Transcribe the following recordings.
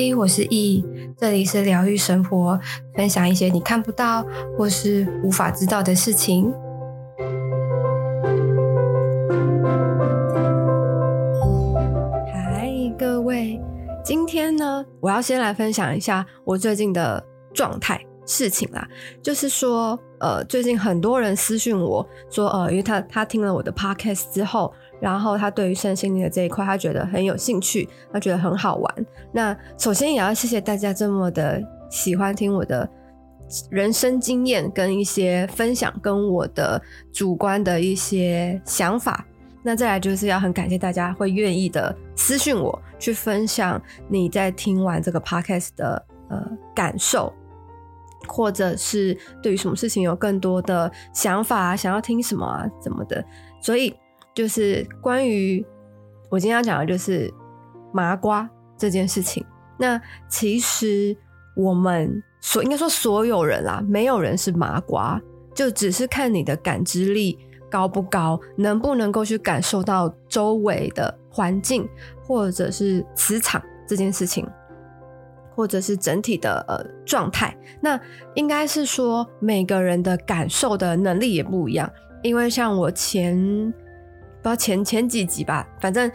嗨，我是易，这里是疗愈生活，分享一些你看不到或是无法知道的事情。嗨，各位，今天呢，我要先来分享一下我最近的状态事情啦，就是说，呃，最近很多人私讯我说，呃，因为他他听了我的 podcast 之后。然后他对于身心灵的这一块，他觉得很有兴趣，他觉得很好玩。那首先也要谢谢大家这么的喜欢听我的人生经验跟一些分享，跟我的主观的一些想法。那再来就是要很感谢大家会愿意的私信我，去分享你在听完这个 podcast 的呃感受，或者是对于什么事情有更多的想法啊，想要听什么啊，怎么的，所以。就是关于我今天要讲的，就是麻瓜这件事情。那其实我们所应该说所有人啦，没有人是麻瓜，就只是看你的感知力高不高，能不能够去感受到周围的环境，或者是磁场这件事情，或者是整体的呃状态。那应该是说每个人的感受的能力也不一样，因为像我前。不知道前前几集吧，反正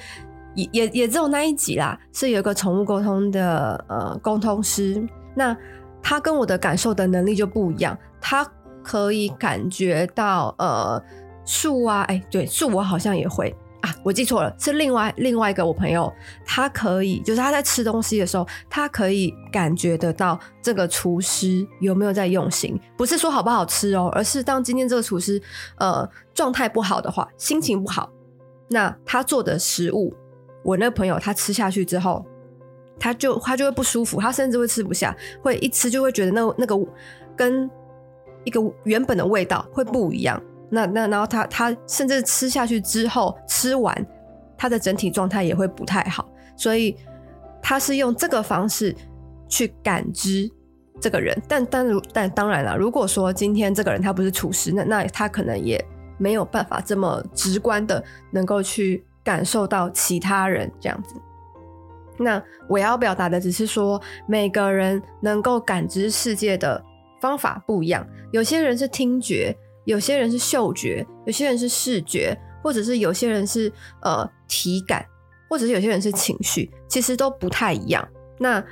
也也也只有那一集啦，是有一个宠物沟通的呃沟通师，那他跟我的感受的能力就不一样，他可以感觉到呃树啊，哎、对，树我好像也会啊，我记错了，是另外另外一个我朋友，他可以就是他在吃东西的时候，他可以感觉得到这个厨师有没有在用心，不是说好不好吃哦，而是当今天这个厨师呃状态不好的话，心情不好。那他做的食物，我那个朋友他吃下去之后，他就他就会不舒服，他甚至会吃不下，会一吃就会觉得那那个跟一个原本的味道会不一样。那那然后他他甚至吃下去之后，吃完他的整体状态也会不太好。所以他是用这个方式去感知这个人。但但如但当然了，如果说今天这个人他不是厨师，那那他可能也。没有办法这么直观的能够去感受到其他人这样子。那我要表达的只是说，每个人能够感知世界的方法不一样。有些人是听觉，有些人是嗅觉，有些人是视觉，或者是有些人是呃体感，或者是有些人是情绪，其实都不太一样。那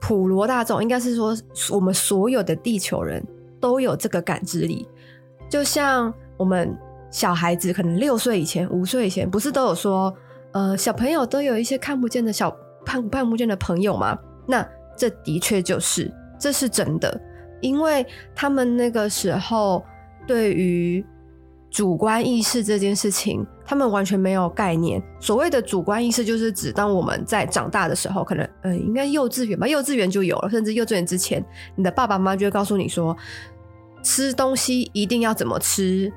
普罗大众应该是说，我们所有的地球人都有这个感知力，就像。我们小孩子可能六岁以前、五岁以前，不是都有说，呃，小朋友都有一些看不见的小看看不见的朋友吗？那这的确就是，这是真的，因为他们那个时候对于主观意识这件事情，他们完全没有概念。所谓的主观意识，就是指当我们在长大的时候，可能，呃，应该幼稚园吧，幼稚园就有了，甚至幼稚园之前，你的爸爸妈妈就会告诉你说，吃东西一定要怎么吃。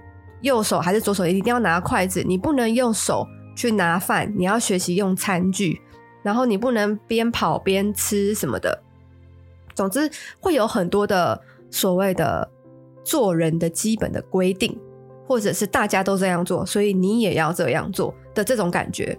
右手还是左手，一定要拿筷子。你不能用手去拿饭，你要学习用餐具。然后你不能边跑边吃什么的。总之会有很多的所谓的做人的基本的规定，或者是大家都这样做，所以你也要这样做的这种感觉。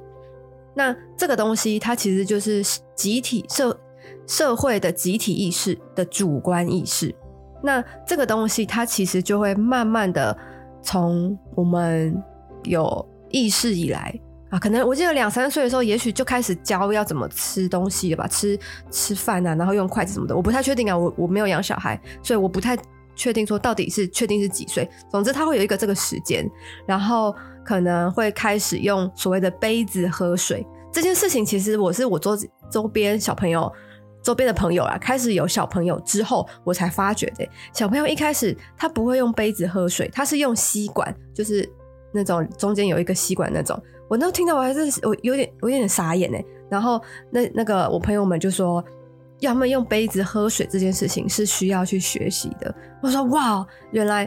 那这个东西它其实就是集体社社会的集体意识的主观意识。那这个东西它其实就会慢慢的。从我们有意识以来啊，可能我记得两三岁的时候，也许就开始教要怎么吃东西了吧，吃吃饭啊，然后用筷子什么的，我不太确定啊，我我没有养小孩，所以我不太确定说到底是确定是几岁。总之，他会有一个这个时间，然后可能会开始用所谓的杯子喝水这件事情。其实我是我周周边小朋友。周边的朋友啊，开始有小朋友之后，我才发觉的。小朋友一开始他不会用杯子喝水，他是用吸管，就是那种中间有一个吸管那种。我那听到我还是我有点我有点傻眼哎。然后那那个我朋友们就说，要他们用杯子喝水这件事情是需要去学习的。我说哇，原来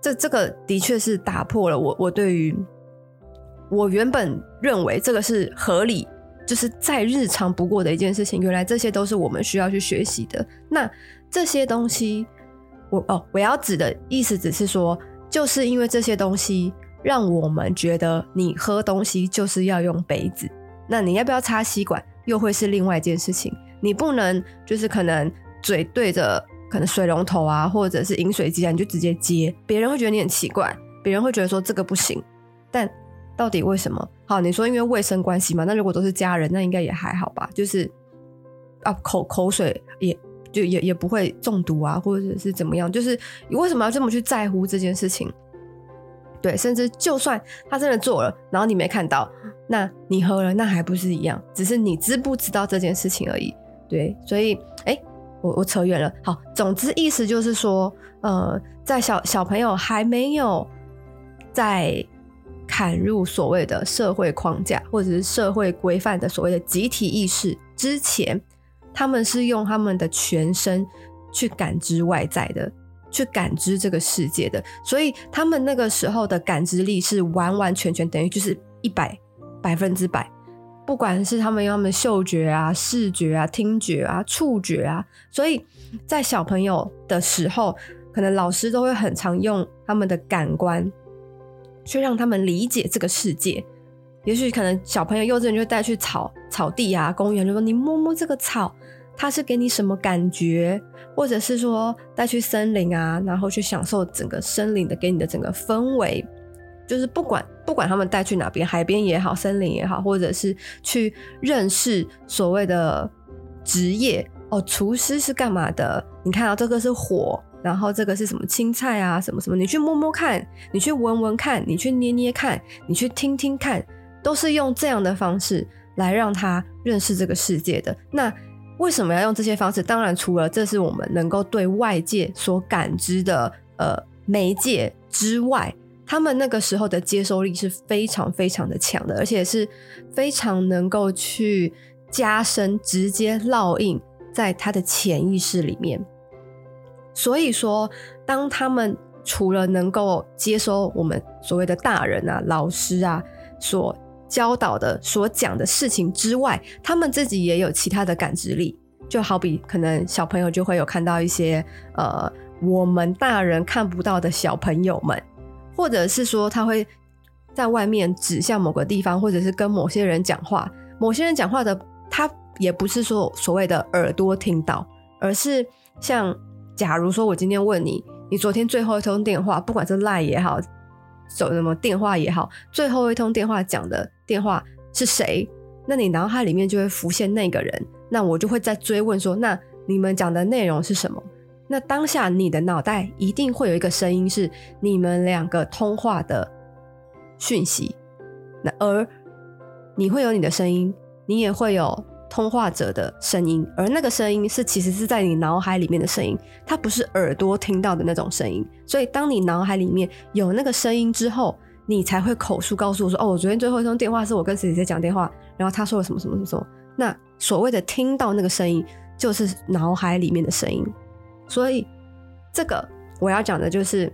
这这个的确是打破了我我对于我原本认为这个是合理。就是再日常不过的一件事情，原来这些都是我们需要去学习的。那这些东西，我哦，我要指的意思只是说，就是因为这些东西，让我们觉得你喝东西就是要用杯子。那你要不要插吸管？又会是另外一件事情。你不能就是可能嘴对着可能水龙头啊，或者是饮水机啊，你就直接接，别人会觉得你很奇怪，别人会觉得说这个不行。但到底为什么？好，你说因为卫生关系嘛？那如果都是家人，那应该也还好吧？就是啊，口口水也就也也不会中毒啊，或者是怎么样？就是你为什么要这么去在乎这件事情？对，甚至就算他真的做了，然后你没看到，那你喝了，那还不是一样？只是你知不知道这件事情而已。对，所以，哎，我我扯远了。好，总之意思就是说，呃，在小小朋友还没有在砍入所谓的社会框架或者是社会规范的所谓的集体意识之前，他们是用他们的全身去感知外在的。去感知这个世界的，所以他们那个时候的感知力是完完全全等于就是一百百分之百，不管是他们用他们的嗅觉啊、视觉啊、听觉啊、触觉啊，所以在小朋友的时候，可能老师都会很常用他们的感官去让他们理解这个世界。也许可能小朋友幼稚园就带去草草地啊、公园，就说你摸摸这个草。它是给你什么感觉，或者是说带去森林啊，然后去享受整个森林的给你的整个氛围，就是不管不管他们带去哪边，海边也好，森林也好，或者是去认识所谓的职业哦，厨师是干嘛的？你看到这个是火，然后这个是什么青菜啊，什么什么，你去摸摸看，你去闻闻看，你去捏捏看，你去听听看，都是用这样的方式来让他认识这个世界的。那。为什么要用这些方式？当然，除了这是我们能够对外界所感知的呃媒介之外，他们那个时候的接收力是非常非常的强的，而且是非常能够去加深、直接烙印在他的潜意识里面。所以说，当他们除了能够接收我们所谓的大人啊、老师啊所教导的所讲的事情之外，他们自己也有其他的感知力，就好比可能小朋友就会有看到一些呃我们大人看不到的小朋友们，或者是说他会在外面指向某个地方，或者是跟某些人讲话，某些人讲话的也不是说所谓的耳朵听到，而是像假如说我今天问你，你昨天最后一通电话，不管是 LINE 也好。走什么电话也好，最后一通电话讲的电话是谁？那你脑海里面就会浮现那个人，那我就会再追问说，那你们讲的内容是什么？那当下你的脑袋一定会有一个声音是你们两个通话的讯息，那而你会有你的声音，你也会有。通话者的声音，而那个声音是其实是在你脑海里面的声音，它不是耳朵听到的那种声音。所以，当你脑海里面有那个声音之后，你才会口述告诉我说：“哦，我昨天最后一通电话是我跟谁谁谁讲电话，然后他说了什么什么什么什么。”那所谓的听到那个声音，就是脑海里面的声音。所以，这个我要讲的就是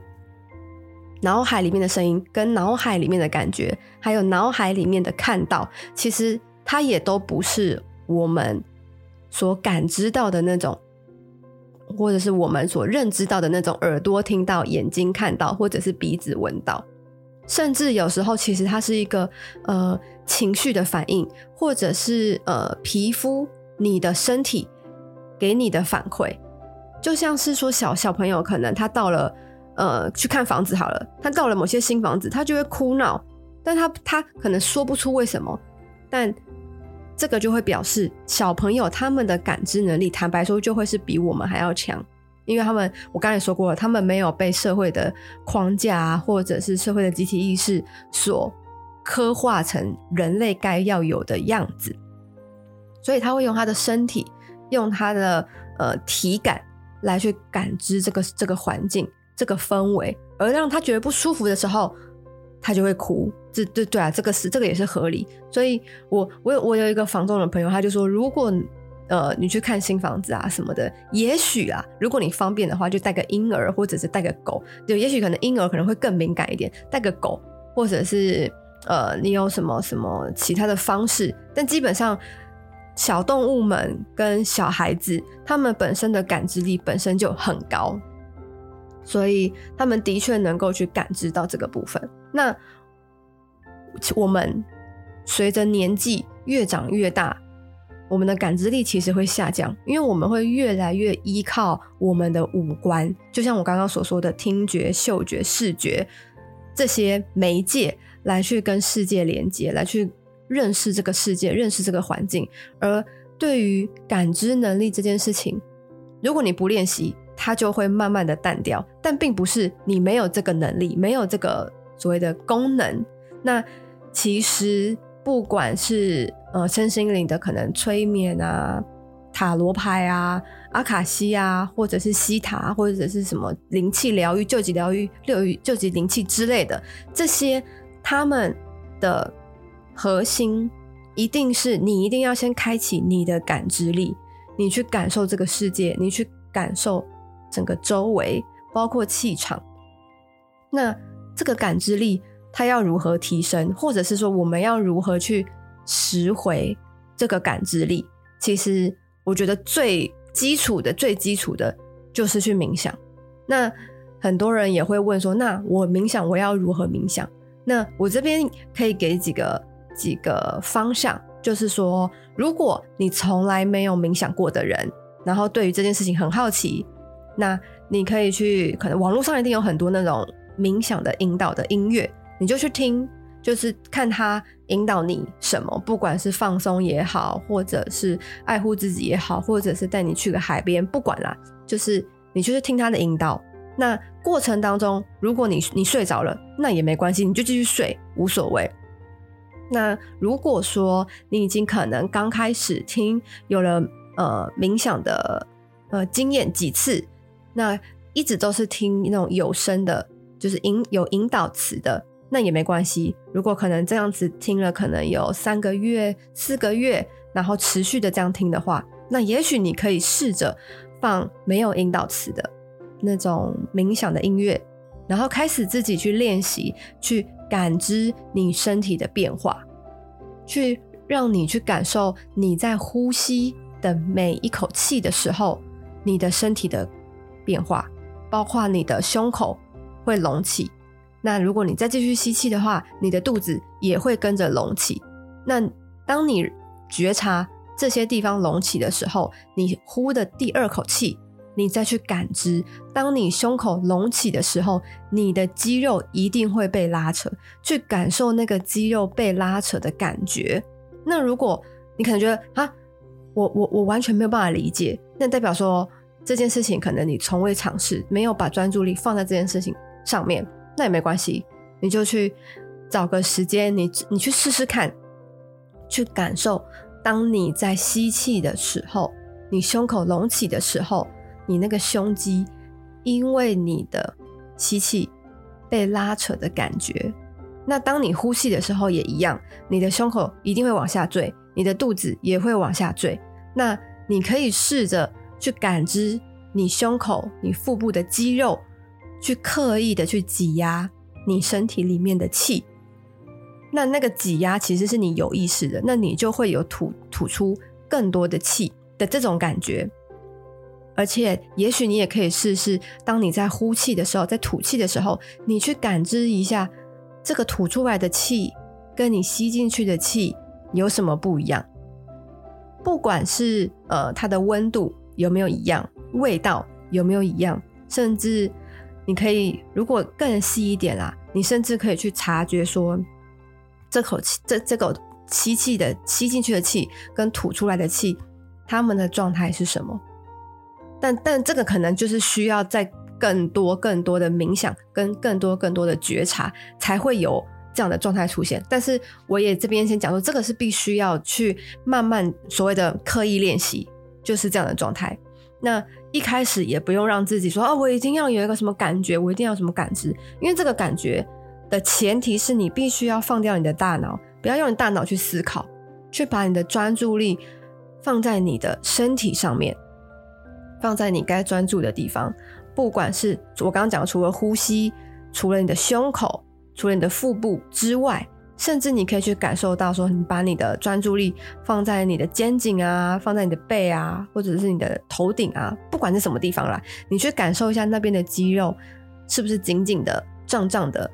脑海里面的声音，跟脑海里面的感觉，还有脑海里面的看到，其实它也都不是。我们所感知到的那种，或者是我们所认知到的那种，耳朵听到、眼睛看到，或者是鼻子闻到，甚至有时候其实它是一个呃情绪的反应，或者是呃皮肤、你的身体给你的反馈，就像是说小小朋友可能他到了呃去看房子好了，他到了某些新房子，他就会哭闹，但他他可能说不出为什么，但。这个就会表示小朋友他们的感知能力，坦白说就会是比我们还要强，因为他们我刚才说过了，他们没有被社会的框架啊，或者是社会的集体意识所刻画成人类该要有的样子，所以他会用他的身体，用他的呃体感来去感知这个这个环境、这个氛围，而让他觉得不舒服的时候，他就会哭。对对对啊，这个是这个也是合理，所以我我有我有一个房东的朋友，他就说，如果呃你去看新房子啊什么的，也许啊，如果你方便的话，就带个婴儿或者是带个狗，就也许可能婴儿可能会更敏感一点，带个狗，或者是呃你有什么什么其他的方式，但基本上小动物们跟小孩子他们本身的感知力本身就很高，所以他们的确能够去感知到这个部分。那我们随着年纪越长越大，我们的感知力其实会下降，因为我们会越来越依靠我们的五官，就像我刚刚所说的听觉、嗅觉、视觉这些媒介来去跟世界连接，来去认识这个世界、认识这个环境。而对于感知能力这件事情，如果你不练习，它就会慢慢的淡掉。但并不是你没有这个能力，没有这个所谓的功能。那其实不管是呃，身心灵的可能催眠啊、塔罗牌啊、阿卡西啊，或者是西塔，或者是什么灵气疗愈、救急疗愈、六愈救急灵气之类的，这些他们的核心一定是你一定要先开启你的感知力，你去感受这个世界，你去感受整个周围，包括气场。那这个感知力它要如何提升，或者是说我们要如何去？拾回这个感知力，其实我觉得最基础的、最基础的就是去冥想。那很多人也会问说：“那我冥想，我要如何冥想？”那我这边可以给几个几个方向，就是说，如果你从来没有冥想过的人，然后对于这件事情很好奇，那你可以去，可能网络上一定有很多那种冥想的引导的音乐，你就去听。就是看他引导你什么，不管是放松也好，或者是爱护自己也好，或者是带你去个海边，不管啦，就是你就是听他的引导。那过程当中，如果你你睡着了，那也没关系，你就继续睡，无所谓。那如果说你已经可能刚开始听，有了呃冥想的呃经验几次，那一直都是听那种有声的，就是引有引导词的。那也没关系。如果可能这样子听了，可能有三个月、四个月，然后持续的这样听的话，那也许你可以试着放没有引导词的那种冥想的音乐，然后开始自己去练习，去感知你身体的变化，去让你去感受你在呼吸的每一口气的时候，你的身体的变化，包括你的胸口会隆起。那如果你再继续吸气的话，你的肚子也会跟着隆起。那当你觉察这些地方隆起的时候，你呼的第二口气，你再去感知，当你胸口隆起的时候，你的肌肉一定会被拉扯，去感受那个肌肉被拉扯的感觉。那如果你可能觉得啊，我我我完全没有办法理解，那代表说这件事情可能你从未尝试，没有把专注力放在这件事情上面。那也没关系，你就去找个时间，你你去试试看，去感受。当你在吸气的时候，你胸口隆起的时候，你那个胸肌因为你的吸气被拉扯的感觉。那当你呼气的时候也一样，你的胸口一定会往下坠，你的肚子也会往下坠。那你可以试着去感知你胸口、你腹部的肌肉。去刻意的去挤压你身体里面的气，那那个挤压其实是你有意识的，那你就会有吐吐出更多的气的这种感觉。而且，也许你也可以试试，当你在呼气的时候，在吐气的时候，你去感知一下这个吐出来的气跟你吸进去的气有什么不一样。不管是呃它的温度有没有一样，味道有没有一样，甚至。你可以，如果更细一点啦，你甚至可以去察觉说，这口气，这这口吸气的吸进去的气跟吐出来的气，他们的状态是什么？但但这个可能就是需要在更多更多的冥想跟更多更多的觉察，才会有这样的状态出现。但是我也这边先讲说，这个是必须要去慢慢所谓的刻意练习，就是这样的状态。那一开始也不用让自己说啊，我一定要有一个什么感觉，我一定要什么感知，因为这个感觉的前提是你必须要放掉你的大脑，不要用你大脑去思考，去把你的专注力放在你的身体上面，放在你该专注的地方。不管是我刚刚讲，除了呼吸，除了你的胸口，除了你的腹部之外。甚至你可以去感受到，说你把你的专注力放在你的肩颈啊，放在你的背啊，或者是你的头顶啊，不管是什么地方啦，你去感受一下那边的肌肉是不是紧紧的、胀胀的，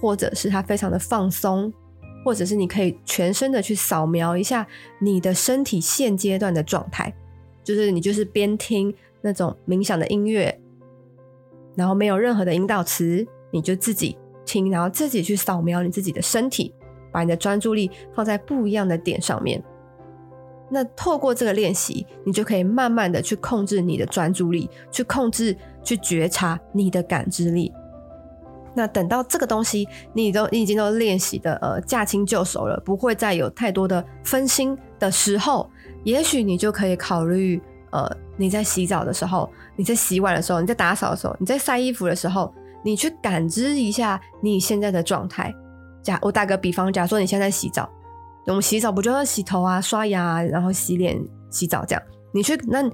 或者是它非常的放松，或者是你可以全身的去扫描一下你的身体现阶段的状态，就是你就是边听那种冥想的音乐，然后没有任何的引导词，你就自己听，然后自己去扫描你自己的身体，把你的专注力放在不一样的点上面。那透过这个练习，你就可以慢慢的去控制你的专注力，去控制、去觉察你的感知力。那等到这个东西你都你已经都练习的呃驾轻就熟了，不会再有太多的分心的时候，也许你就可以考虑呃你在洗澡的时候，你在洗碗的时候，你在打扫的时候，你在晒衣服的时候，你去感知一下你现在的状态。假我打个比方，假如说你现在洗澡。我们洗澡不就要洗头啊、刷牙，然后洗脸、洗澡这样？你去那，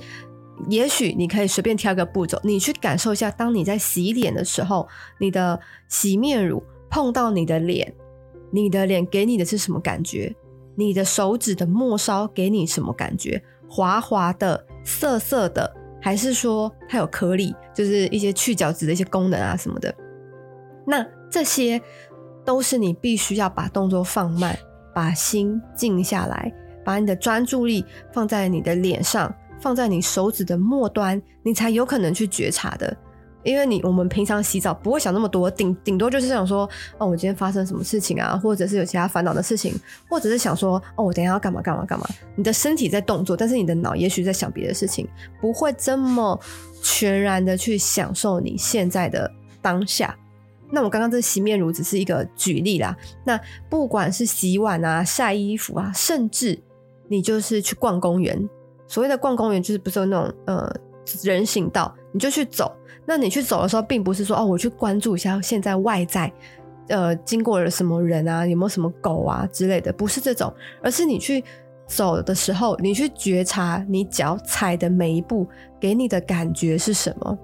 也许你可以随便挑一个步骤，你去感受一下，当你在洗脸的时候，你的洗面乳碰到你的脸，你的脸给你的是什么感觉？你的手指的末梢给你什么感觉？滑滑的、涩涩的，还是说它有颗粒，就是一些去角质的一些功能啊什么的？那这些都是你必须要把动作放慢。把心静下来，把你的专注力放在你的脸上，放在你手指的末端，你才有可能去觉察的。因为你我们平常洗澡不会想那么多，顶顶多就是想说，哦，我今天发生什么事情啊，或者是有其他烦恼的事情，或者是想说，哦，我等下要干嘛干嘛干嘛。你的身体在动作，但是你的脑也许在想别的事情，不会这么全然的去享受你现在的当下。那我刚刚这洗面乳只是一个举例啦。那不管是洗碗啊、晒衣服啊，甚至你就是去逛公园。所谓的逛公园，就是不是有那种呃人行道，你就去走。那你去走的时候，并不是说哦，我去关注一下现在外在呃经过了什么人啊，有没有什么狗啊之类的，不是这种，而是你去走的时候，你去觉察你脚踩的每一步给你的感觉是什么。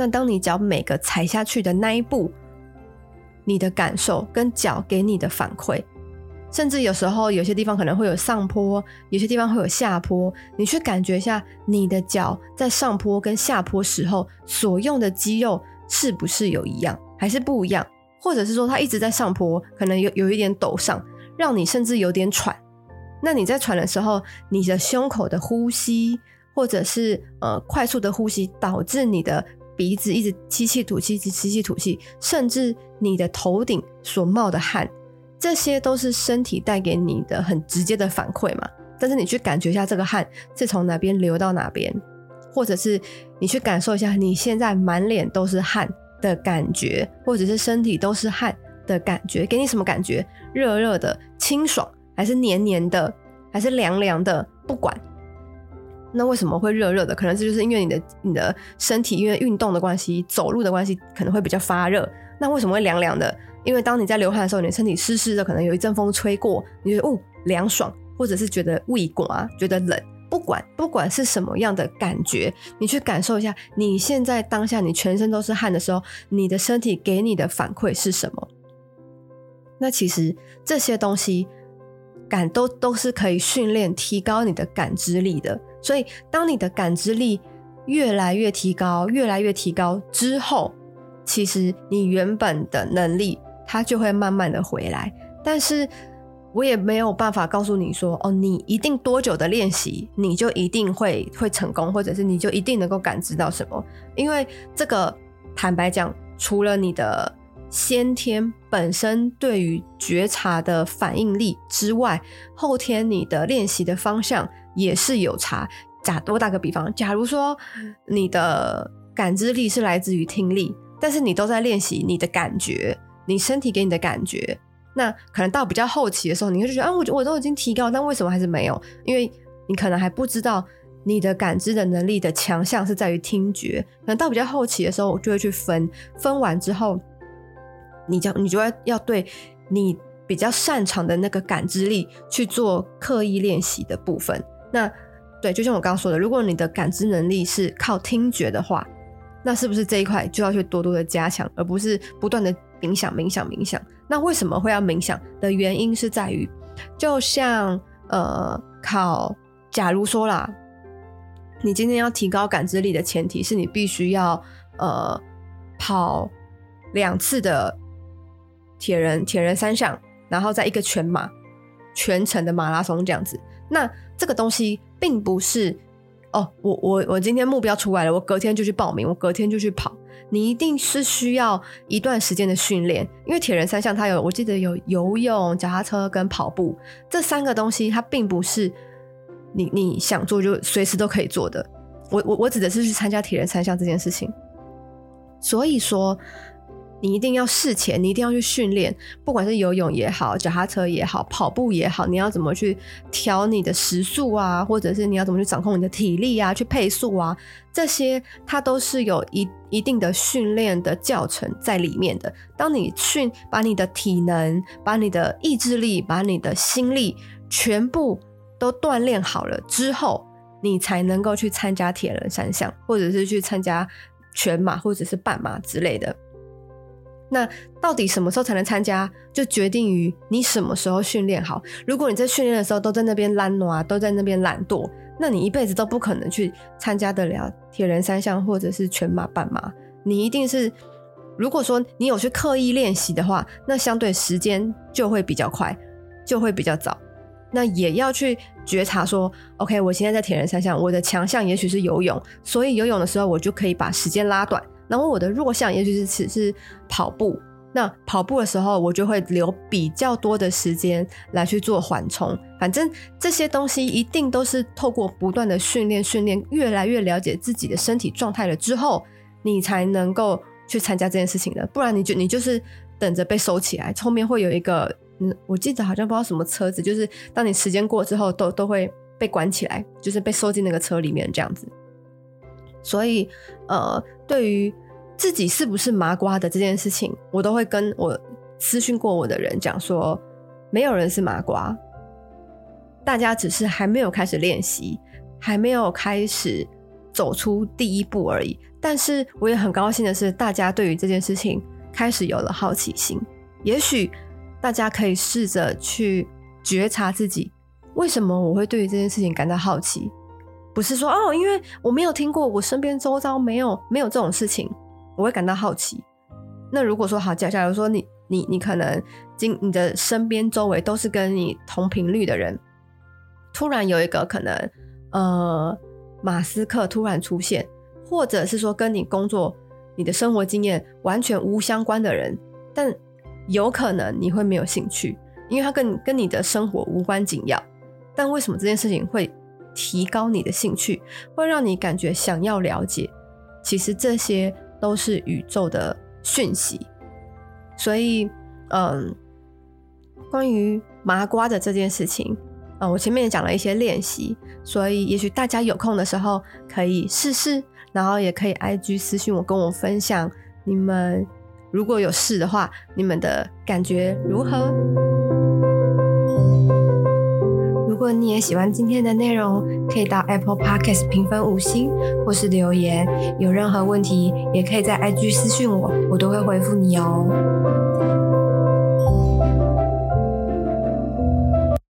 那当你脚每个踩下去的那一步，你的感受跟脚给你的反馈，甚至有时候有些地方可能会有上坡，有些地方会有下坡，你去感觉一下你的脚在上坡跟下坡时候所用的肌肉是不是有一样，还是不一样？或者是说它一直在上坡，可能有有一点抖上，让你甚至有点喘。那你在喘的时候，你的胸口的呼吸，或者是呃快速的呼吸，导致你的。鼻子一直吸气吐气，一直吸气吐气，甚至你的头顶所冒的汗，这些都是身体带给你的很直接的反馈嘛。但是你去感觉一下这个汗是从哪边流到哪边，或者是你去感受一下你现在满脸都是汗的感觉，或者是身体都是汗的感觉，给你什么感觉？热热的、清爽，还是黏黏的，还是凉凉的？不管。那为什么会热热的？可能是就是因为你的你的身体因为运动的关系、走路的关系，可能会比较发热。那为什么会凉凉的？因为当你在流汗的时候，你的身体湿湿的，可能有一阵风吹过，你觉得哦凉爽，或者是觉得胃寒，觉得冷。不管不管是什么样的感觉，你去感受一下，你现在当下你全身都是汗的时候，你的身体给你的反馈是什么？那其实这些东西感都都是可以训练提高你的感知力的。所以，当你的感知力越来越提高，越来越提高之后，其实你原本的能力它就会慢慢的回来。但是我也没有办法告诉你说，哦，你一定多久的练习，你就一定会会成功，或者是你就一定能够感知到什么？因为这个，坦白讲，除了你的先天本身对于觉察的反应力之外，后天你的练习的方向。也是有差。假多打个比方，假如说你的感知力是来自于听力，但是你都在练习你的感觉，你身体给你的感觉，那可能到比较后期的时候，你会觉得啊，我我都已经提高，但为什么还是没有？因为你可能还不知道你的感知的能力的强项是在于听觉。可能到比较后期的时候，我就会去分，分完之后，你就你就要要对你比较擅长的那个感知力去做刻意练习的部分。那对，就像我刚刚说的，如果你的感知能力是靠听觉的话，那是不是这一块就要去多多的加强，而不是不断的冥想、冥想、冥想？那为什么会要冥想的原因是在于，就像呃，考，假如说啦，你今天要提高感知力的前提是你必须要呃跑两次的铁人铁人三项，然后再一个全马，全程的马拉松这样子。那这个东西并不是哦，我我我今天目标出来了，我隔天就去报名，我隔天就去跑。你一定是需要一段时间的训练，因为铁人三项它有，我记得有游泳、脚踏车跟跑步这三个东西，它并不是你你想做就随时都可以做的。我我我指的是去参加铁人三项这件事情，所以说。你一定要事前，你一定要去训练，不管是游泳也好，脚踏车也好，跑步也好，你要怎么去调你的时速啊，或者是你要怎么去掌控你的体力啊，去配速啊，这些它都是有一一定的训练的教程在里面的。当你训把你的体能、把你的意志力、把你的心力全部都锻炼好了之后，你才能够去参加铁人三项，或者是去参加全马或者是半马之类的。那到底什么时候才能参加，就决定于你什么时候训练好。如果你在训练的时候都在那边懒惰，都在那边懒惰，那你一辈子都不可能去参加得了铁人三项或者是全马、半马。你一定是，如果说你有去刻意练习的话，那相对时间就会比较快，就会比较早。那也要去觉察说，OK，我现在在铁人三项，我的强项也许是游泳，所以游泳的时候我就可以把时间拉短。然后我的弱项也许是只是跑步，那跑步的时候我就会留比较多的时间来去做缓冲。反正这些东西一定都是透过不断的训练，训练越来越了解自己的身体状态了之后，你才能够去参加这件事情的。不然你就你就是等着被收起来，后面会有一个嗯，我记得好像不知道什么车子，就是当你时间过之后都都会被关起来，就是被收进那个车里面这样子。所以，呃，对于自己是不是麻瓜的这件事情，我都会跟我私讯过我的人讲说，没有人是麻瓜，大家只是还没有开始练习，还没有开始走出第一步而已。但是，我也很高兴的是，大家对于这件事情开始有了好奇心。也许大家可以试着去觉察自己，为什么我会对于这件事情感到好奇。不是说哦，因为我没有听过，我身边周遭没有没有这种事情，我会感到好奇。那如果说好，假假如说你你你可能今你的身边周围都是跟你同频率的人，突然有一个可能呃马斯克突然出现，或者是说跟你工作、你的生活经验完全无相关的人，但有可能你会没有兴趣，因为他跟跟你的生活无关紧要。但为什么这件事情会？提高你的兴趣，会让你感觉想要了解。其实这些都是宇宙的讯息。所以，嗯，关于麻瓜的这件事情，嗯，我前面也讲了一些练习，所以也许大家有空的时候可以试试，然后也可以 IG 私信我，跟我分享你们如果有试的话，你们的感觉如何？如果你也喜欢今天的内容，可以到 Apple Podcast 评分五星，或是留言。有任何问题，也可以在 IG 私讯我，我都会回复你哦。